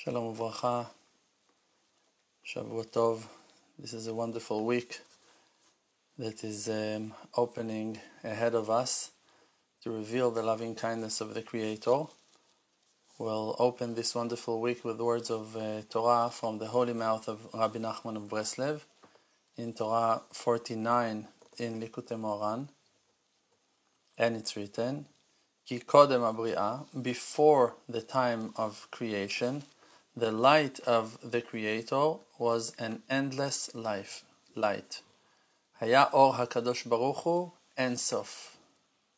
Shalom uvracha. Shavua Tov. This is a wonderful week that is um, opening ahead of us to reveal the loving kindness of the Creator. We'll open this wonderful week with words of uh, Torah from the holy mouth of Rabbi Nachman of Breslev in Torah 49 in Likutei Moharan. And it's written, Ki kodem abri'ah, before the time of creation, the light of the Creator was an endless life, light. Haya or hakadosh baruch hu en sof.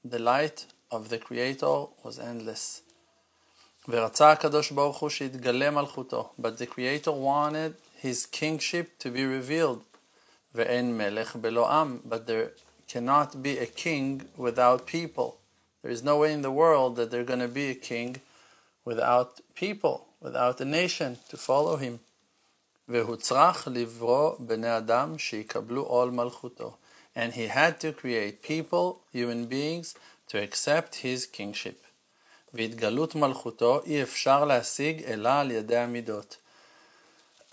The light of the Creator was endless. ורצה הקדוש ברוך הוא שיתגלה מלכותו, but the Creator wanted his kingship to be revealed. ואין מלך בלא עם, but there cannot be a king without people. There is no way in the world that there's going to be a king without people, without a nation to follow him. והוא צריך לברוא בני אדם שיקבלו עול מלכותו. And he had to create people, human beings, to accept his kingship. והתגלות מלכותו אי אפשר להשיג אלא על ידי המידות.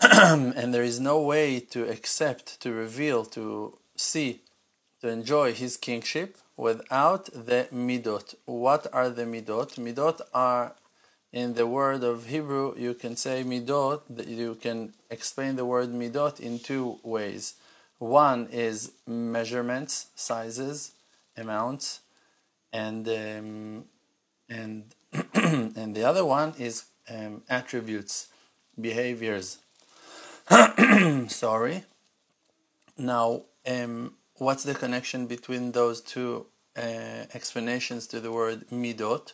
and there is no way to accept, to reveal, to see, to enjoy his kingship without the midot. What are the midot? Midot are, in the word of Hebrew, you can say midot, you can explain the word midot in two ways. One is measurements, sizes, amounts, and um, and and the other one is um, attributes, behaviors. Sorry. Now, um, what's the connection between those two uh, explanations to the word midot?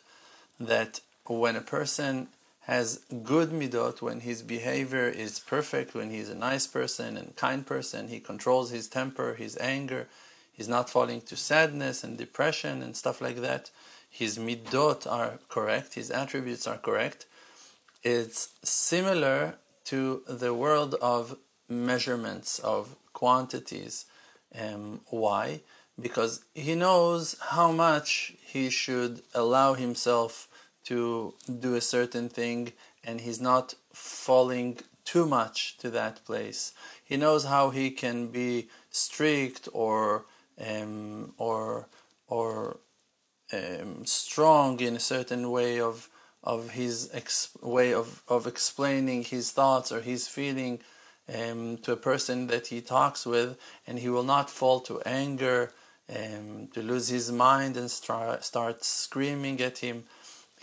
That when a person has good midot, when his behavior is perfect, when he's a nice person and kind person, he controls his temper, his anger, he's not falling to sadness and depression and stuff like that. His midot are correct, his attributes are correct. It's similar to the world of measurements, of quantities. Um, why? Because he knows how much he should allow himself to do a certain thing and he's not falling too much to that place. He knows how he can be strict or um, or or um, strong in a certain way of of his ex- way of, of explaining his thoughts or his feeling um, to a person that he talks with, and he will not fall to anger, um, to lose his mind and start, start screaming at him.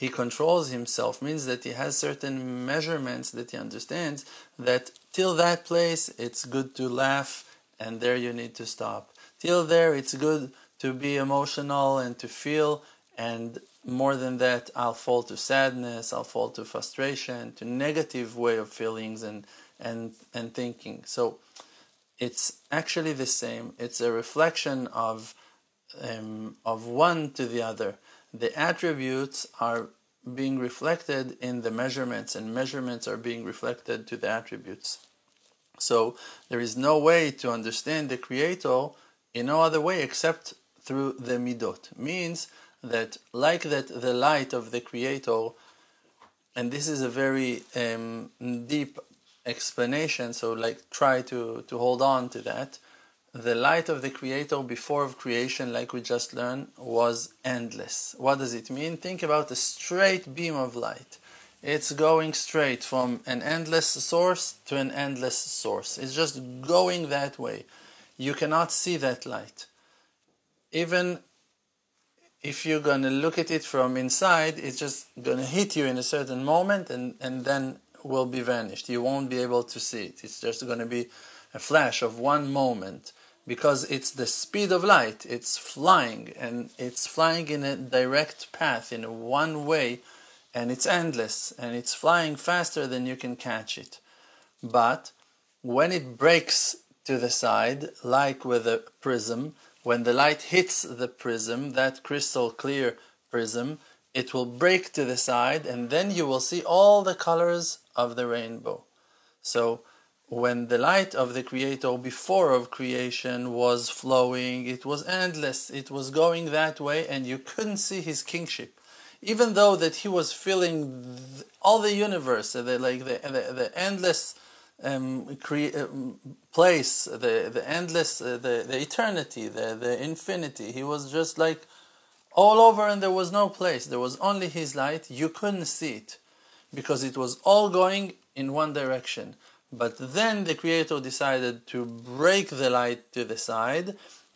He controls himself, means that he has certain measurements that he understands that till that place it's good to laugh, and there you need to stop. Till there it's good to be emotional and to feel, and more than that, I'll fall to sadness, I'll fall to frustration, to negative way of feelings and and and thinking. So it's actually the same. It's a reflection of um, of one to the other. The attributes are being reflected in the measurements, and measurements are being reflected to the attributes. So there is no way to understand the Creator in no other way except through the midot. Means that like that the light of the creator and this is a very um, deep explanation so like try to to hold on to that the light of the creator before of creation like we just learned was endless. What does it mean? Think about a straight beam of light. It's going straight from an endless source to an endless source. It's just going that way. You cannot see that light. Even if you're going to look at it from inside, it's just going to hit you in a certain moment and, and then will be vanished. You won't be able to see it. It's just going to be a flash of one moment because it's the speed of light. It's flying and it's flying in a direct path, in one way, and it's endless and it's flying faster than you can catch it. But when it breaks to the side, like with a prism, when the light hits the prism, that crystal clear prism, it will break to the side and then you will see all the colors of the rainbow. So when the light of the creator before of creation was flowing, it was endless. It was going that way and you couldn't see his kingship. even though that he was filling th- all the universe, the, like the, the, the endless um, cre- um, place, the, the endless, uh, the, the eternity, the, the infinity. He was just like all over and there was no place. There was only his light. You couldn't see it because it was all going in one direction. But then the Creator decided to break the light to the side,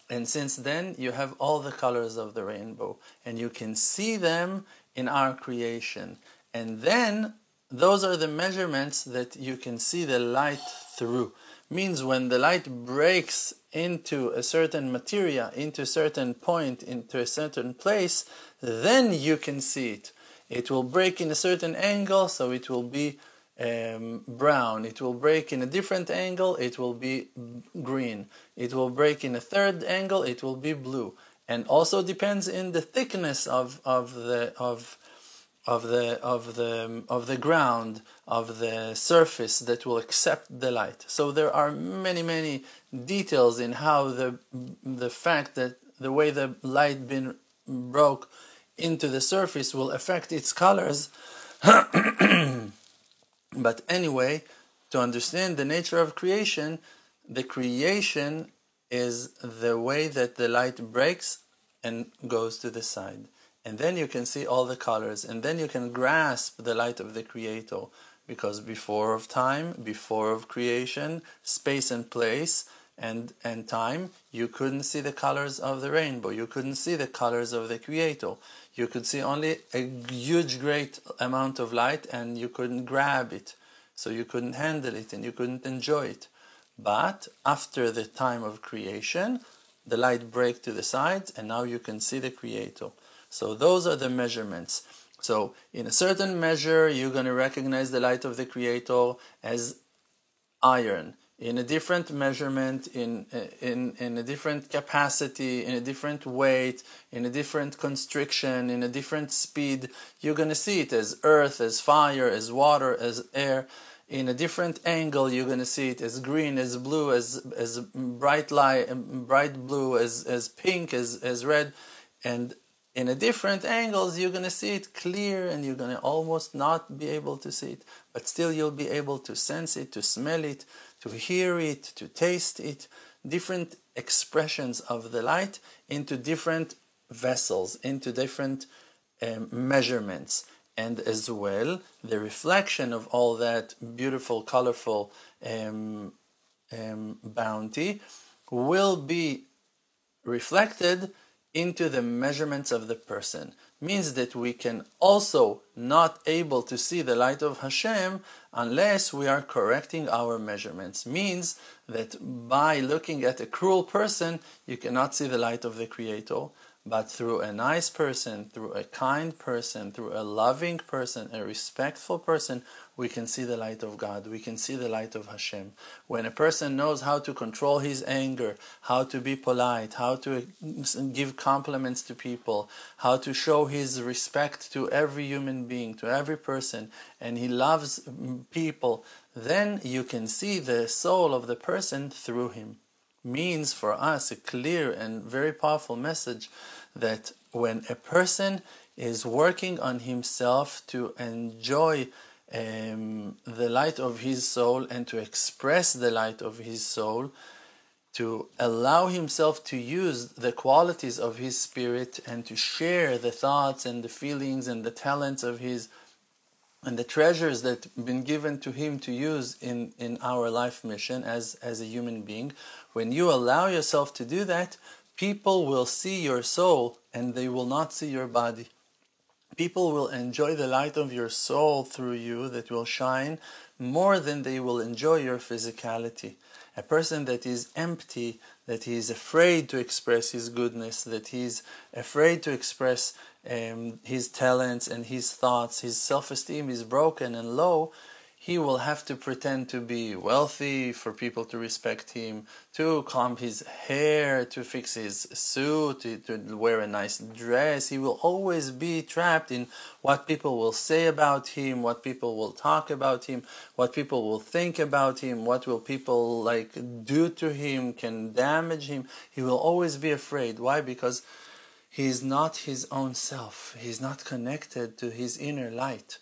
and since then you have all the colors of the rainbow, and you can see them in our creation. And then those are the measurements that you can see the light through. Means when the light breaks into a certain material, into a certain point, into a certain place, then you can see it. It will break in a certain angle, so it will be um, brown. It will break in a different angle, it will be green. It will break in a third angle, it will be blue. And also depends in the thickness of, of the of of the of the of the ground of the surface that will accept the light. So there are many many details in how the the fact that the way the light been broke into the surface will affect its colors But anyway, to understand the nature of creation, the creation is the way that the light breaks and goes to the side. And then you can see all the colors, and then you can grasp the light of the Creator. Because before of time, before of creation, space and place, and, and time, you couldn't see the colors of the rainbow. You couldn't see the colors of the Creator. You could see only a huge, great amount of light, and you couldn't grab it. So you couldn't handle it and you couldn't enjoy it. But after the time of creation, the light break to the sides, and now you can see the Creator. So those are the measurements. So in a certain measure, you're going to recognize the light of the Creator as iron in a different measurement, in, in, in a different capacity, in a different weight, in a different constriction, in a different speed, you're going to see it as earth, as fire, as water, as air. In a different angle, you're going to see it as green, as blue, as, as bright light, bright blue, as, as pink, as, as red. And in a different angles, you're going to see it clear and you're going to almost not be able to see it. But still, you'll be able to sense it, to smell it, to hear it, to taste it, different expressions of the light into different vessels, into different um, measurements. And as well, the reflection of all that beautiful, colorful um, um, bounty will be reflected into the measurements of the person means that we can also not able to see the light of Hashem unless we are correcting our measurements. Means that by looking at a cruel person, you cannot see the light of the Creator. But through a nice person, through a kind person, through a loving person, a respectful person, we can see the light of God. We can see the light of Hashem. When a person knows how to control his anger, how to be polite, how to give compliments to people, how to show his respect to every human being, to every person, and he loves people, then you can see the soul of the person through him. Means for us a clear and very powerful message that when a person is working on himself to enjoy um, the light of his soul and to express the light of his soul, to allow himself to use the qualities of his spirit and to share the thoughts and the feelings and the talents of his and the treasures that have been given to him to use in, in our life mission as, as a human being, when you allow yourself to do that, people will see your soul and they will not see your body. People will enjoy the light of your soul through you that will shine more than they will enjoy your physicality. A person that is empty, that he is afraid to express his goodness, that he is afraid to express um, his talents and his thoughts, his self esteem is broken and low, he will have to pretend to be wealthy for people to respect him, to comb his hair, to fix his suit, to, to, wear a nice dress. He will always be trapped in what people will say about him, what people will talk about him, what people will think about him, what will people like do to him, can damage him. He will always be afraid. Why? Because he is not his own self. He's not connected to his inner light.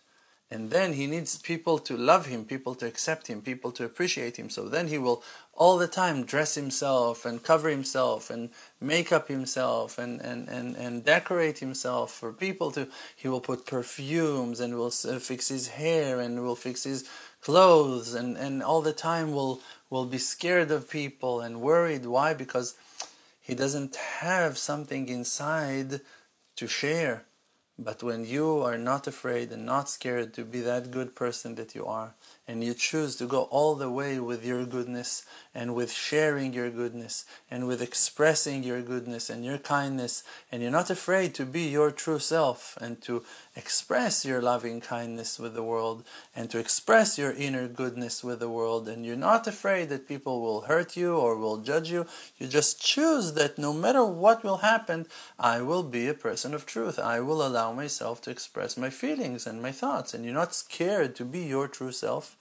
And then he needs people to love him, people to accept him, people to appreciate him. So then he will all the time dress himself and cover himself and make up himself and, and, and, and decorate himself for people to. He will put perfumes and will fix his hair and will fix his clothes and, and all the time will, will be scared of people and worried. Why? Because he doesn't have something inside to share. But when you are not afraid and not scared to be that good person that you are, and you choose to go all the way with your goodness and with sharing your goodness and with expressing your goodness and your kindness, and you're not afraid to be your true self and to express your loving kindness with the world and to express your inner goodness with the world, and you're not afraid that people will hurt you or will judge you, you just choose that no matter what will happen, I will be a person of truth. I will allow myself to express my feelings and my thoughts, and you're not scared to be your true self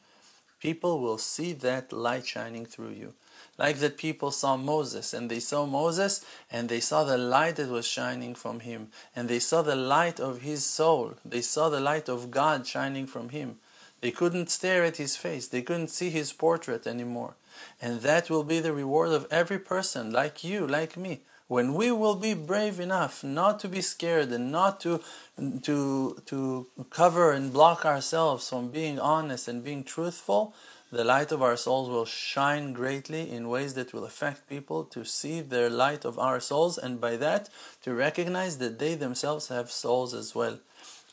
people will see that light shining through you. Like that people saw Moses and they saw Moses and they saw the light that was shining from him and they saw the light of his soul. They saw the light of God shining from him. They couldn't stare at his face. They couldn't see his portrait anymore. And that will be the reward of every person like you, like me when we will be brave enough not to be scared and not to to to cover and block ourselves from being honest and being truthful the light of our souls will shine greatly in ways that will affect people to see their light of our souls and by that to recognize that they themselves have souls as well.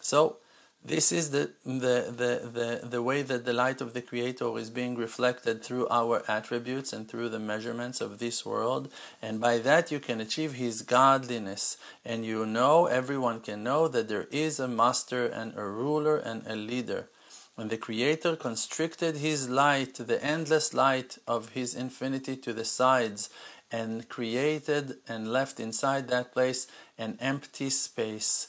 So this is the, the, the, the, the way that the light of the Creator is being reflected through our attributes and through the measurements of this world. And by that you can achieve His godliness. And you know, everyone can know that there is a master and a ruler and a leader. When the Creator constricted His light, the endless light of His infinity to the sides, and created and left inside that place an empty space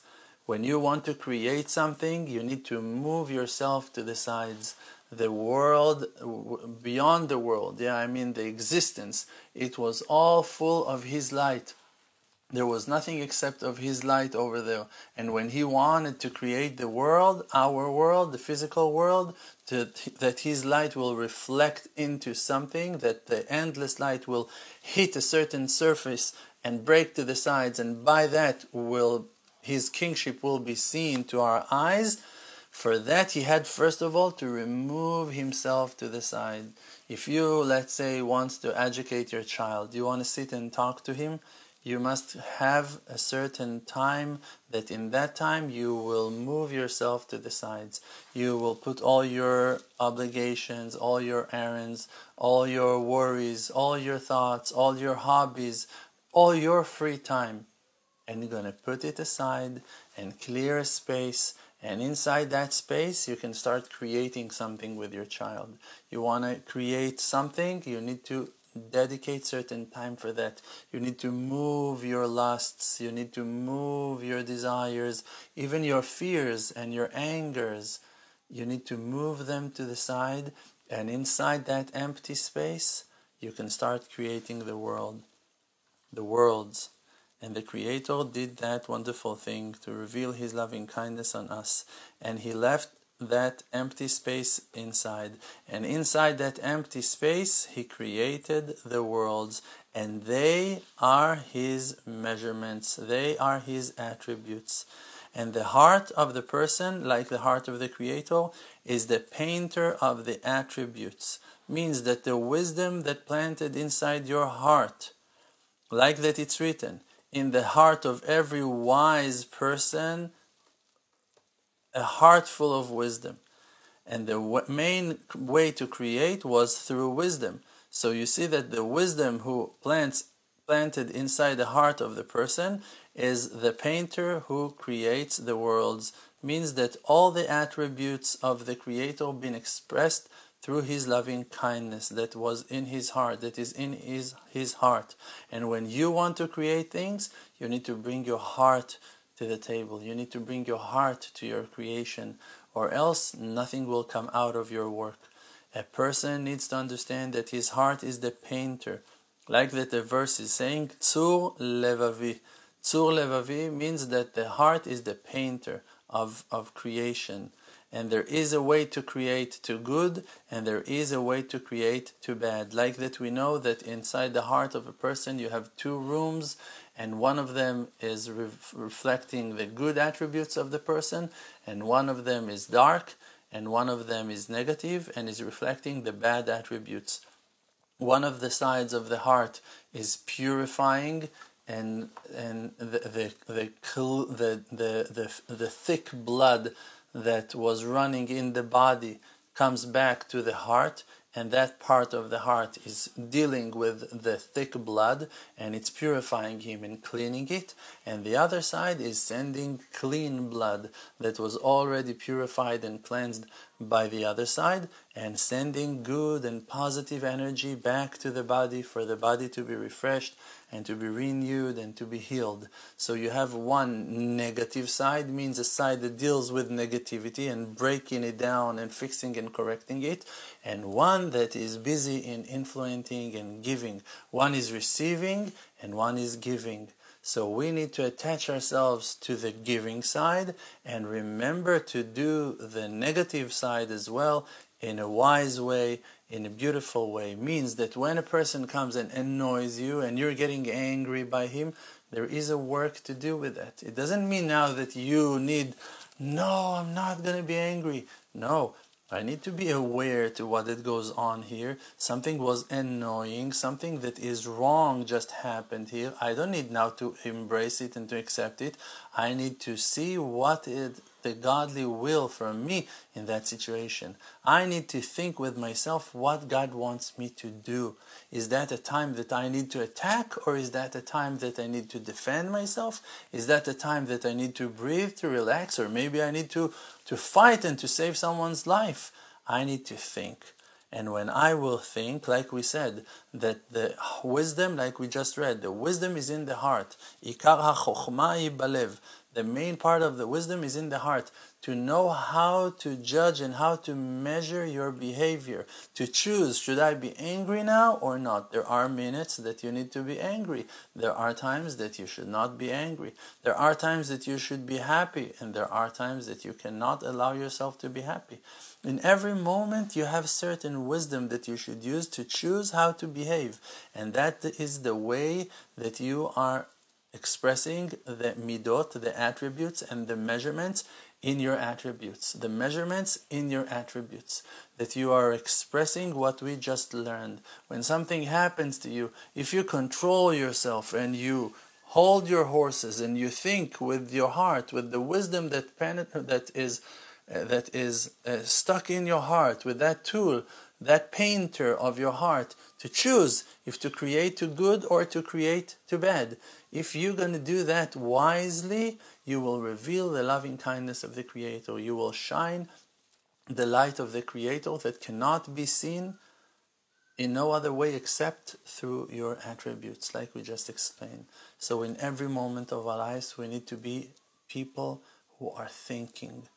when you want to create something, you need to move yourself to the sides. The world, beyond the world, yeah, I mean the existence, it was all full of His light. There was nothing except of His light over there. And when He wanted to create the world, our world, the physical world, to, that His light will reflect into something, that the endless light will hit a certain surface and break to the sides, and by that will his kingship will be seen to our eyes. For that, he had first of all to remove himself to the side. If you, let's say, want to educate your child, you want to sit and talk to him, you must have a certain time that in that time you will move yourself to the sides. You will put all your obligations, all your errands, all your worries, all your thoughts, all your hobbies, all your free time and you're going to put it aside and clear a space and inside that space you can start creating something with your child. You want to create something you need to dedicate certain time for that. You need to move your lusts you need to move your desires even your fears and your angers. You need to move them to the side and inside that empty space you can start creating the world the worlds and the Creator did that wonderful thing to reveal His loving kindness on us. And He left that empty space inside. And inside that empty space, He created the worlds. And they are His measurements, they are His attributes. And the heart of the person, like the heart of the Creator, is the painter of the attributes. Means that the wisdom that planted inside your heart, like that it's written, in the heart of every wise person a heart full of wisdom. And the main way to create was through wisdom. So you see that the wisdom who plants planted inside the heart of the person is the painter who creates the worlds. Means that all the attributes of the creator been expressed through his loving kindness that was in his heart, that is in his, his heart. And when you want to create things, you need to bring your heart to the table. You need to bring your heart to your creation, or else nothing will come out of your work. A person needs to understand that his heart is the painter. Like that the verse is saying, Tzur levavi, Tzur Levavi means that the heart is the painter of, of creation. And there is a way to create to good, and there is a way to create to bad. Like that, we know that inside the heart of a person you have two rooms, and one of them is re- reflecting the good attributes of the person, and one of them is dark, and one of them is negative and is reflecting the bad attributes. One of the sides of the heart is purifying and and the the the the the, the, the thick blood that was running in the body comes back to the heart and that part of the heart is dealing with the thick blood and it's purifying him and cleaning it. And the other side is sending clean blood that was already purified and cleansed by the other side and sending good and positive energy back to the body for the body to be refreshed and to be renewed and to be healed. So you have one negative side, means a side that deals with negativity and breaking it down and fixing and correcting it, and one that is busy in influencing and giving. One is receiving and one is giving. So we need to attach ourselves to the giving side and remember to do the negative side as well in a wise way, in a beautiful way. Means that when a person comes and annoys you and you're getting angry by him, there is a work to do with that. It doesn't mean now that you need, no, I'm not going to be angry. No, I need to be aware to what it goes on here. Something was annoying, something that is wrong just happened here. I don't need now to embrace it and to accept it. I need to see what it the godly will from me in that situation. I need to think with myself what God wants me to do. Is that a time that I need to attack, or is that a time that I need to defend myself? Is that a time that I need to breathe, to relax, or maybe I need to, to fight and to save someone's life? I need to think. And when I will think, like we said, that the wisdom, like we just read, the wisdom is in the heart. The main part of the wisdom is in the heart to know how to judge and how to measure your behavior, to choose should I be angry now or not. There are minutes that you need to be angry, there are times that you should not be angry, there are times that you should be happy, and there are times that you cannot allow yourself to be happy. In every moment, you have certain wisdom that you should use to choose how to behave, and that is the way that you are expressing the midot, the attributes, and the measurements in your attributes. The measurements in your attributes. That you are expressing what we just learned. When something happens to you, if you control yourself and you hold your horses and you think with your heart, with the wisdom that penet- that is uh, that is uh, stuck in your heart, with that tool, that painter of your heart, to choose if to create to good or to create to bad. If you're going to do that wisely, you will reveal the loving kindness of the Creator. You will shine the light of the Creator that cannot be seen in no other way except through your attributes, like we just explained. So, in every moment of our lives, we need to be people who are thinking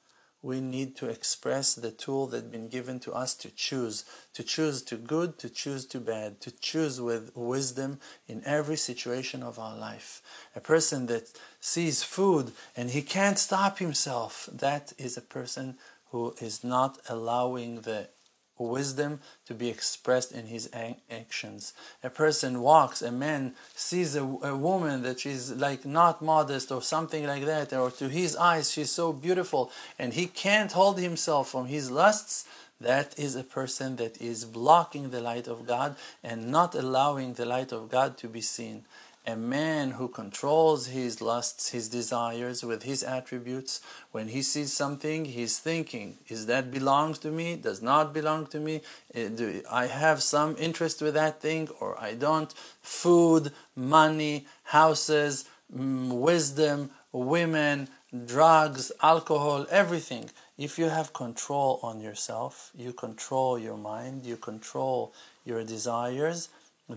we need to express the tool that's been given to us to choose, to choose to good, to choose to bad, to choose with wisdom in every situation of our life. A person that sees food and he can't stop himself, that is a person who is not allowing the wisdom to be expressed in his actions. A person walks, a man sees a, a, woman that she's like not modest or something like that, or to his eyes she's so beautiful, and he can't hold himself from his lusts. That is a person that is blocking the light of God and not allowing the light of God to be seen a man who controls his lusts, his desires with his attributes, when he sees something, he's thinking, is that belongs to me? Does not belong to me? Uh, do I have some interest with that thing or I don't? Food, money, houses, wisdom, women, drugs, alcohol, everything. If you have control on yourself, you control your mind, you control your desires,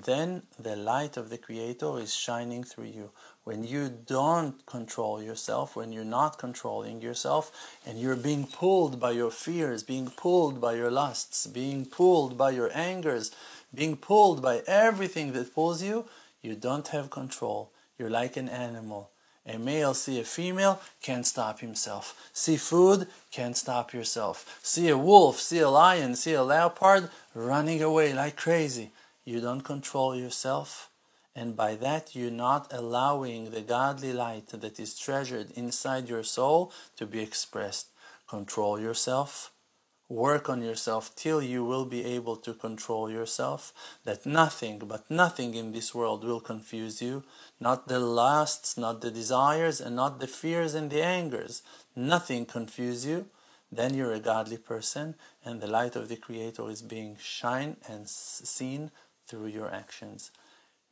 then the light of the Creator is shining through you. When you don't control yourself, when you're not controlling yourself, and you're being pulled by your fears, being pulled by your lusts, being pulled by your angers, being pulled by everything that pulls you, you don't have control. You're like an animal. A male see a female, can't stop himself. See food, can't stop yourself. See a wolf, see a lion, see a leopard, running away like crazy. You don't control yourself, and by that you're not allowing the godly light that is treasured inside your soul to be expressed. Control yourself Work on yourself till you will be able to control yourself, that nothing but nothing in this world will confuse you, not the lusts, not the desires, and not the fears and the angers. Nothing confuse you. Then you're a godly person, and the light of the Creator is being shine and seen through your actions.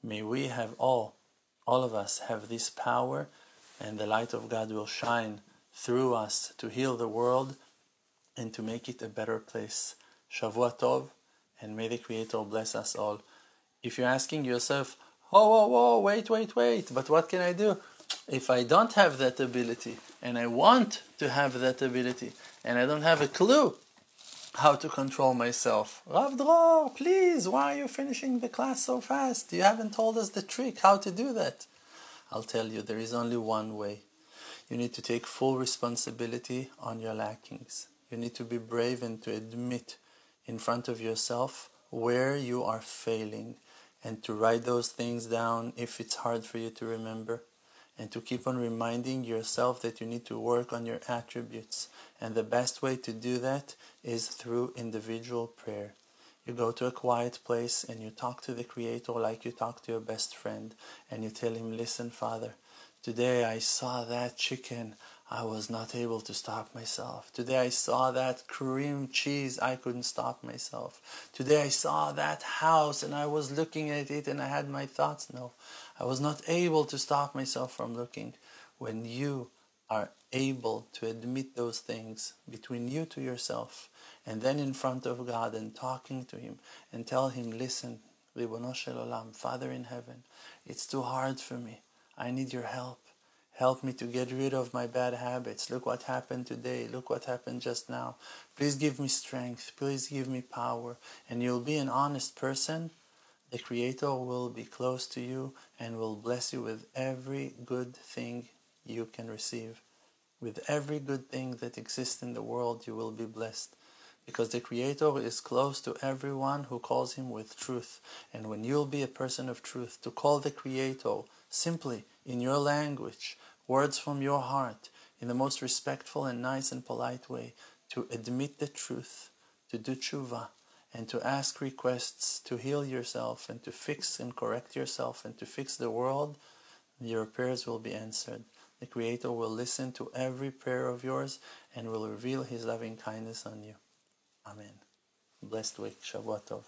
May we have all, all of us have this power, and the light of God will shine through us to heal the world and to make it a better place. Shavua Tov, and may the Creator bless us all. If you're asking yourself, oh, whoa, whoa, wait, wait, wait, but what can I do? If I don't have that ability, and I want to have that ability, and I don't have a clue how to control myself. Rav Dror, please, why are you finishing the class so fast? You haven't told us the trick how to do that. I'll tell you, there is only one way. You need to take full responsibility on your lackings. You need to be brave and to admit in front of yourself where you are failing and to write those things down if it's hard for you to remember and to keep on reminding yourself that you need to work on your attributes. And the best way to do that is through individual prayer. You go to a quiet place and you talk to the Creator like you talk to your best friend and you tell him, Listen, Father, today I saw that chicken. I was not able to stop myself. Today I saw that cream cheese, I couldn't stop myself. Today I saw that house and I was looking at it and I had my thoughts. No, I was not able to stop myself from looking. When you are able to admit those things between you to yourself and then in front of God and talking to Him and tell Him, listen, Ribono Shel Olam, Father in heaven, it's too hard for me. I need your help. Help me to get rid of my bad habits. Look what happened today. Look what happened just now. Please give me strength. Please give me power. And you'll be an honest person. The Creator will be close to you and will bless you with every good thing you can receive. With every good thing that exists in the world, you will be blessed. Because the Creator is close to everyone who calls Him with truth. And when you'll be a person of truth, to call the Creator simply in your language, words from your heart, in the most respectful and nice and polite way, to admit the truth, to do tshuva, and to ask requests to heal yourself and to fix and correct yourself and to fix the world, your prayers will be answered. The Creator will listen to every prayer of yours and will reveal His loving kindness on you. Amen. Blessed week. Shavua Tov.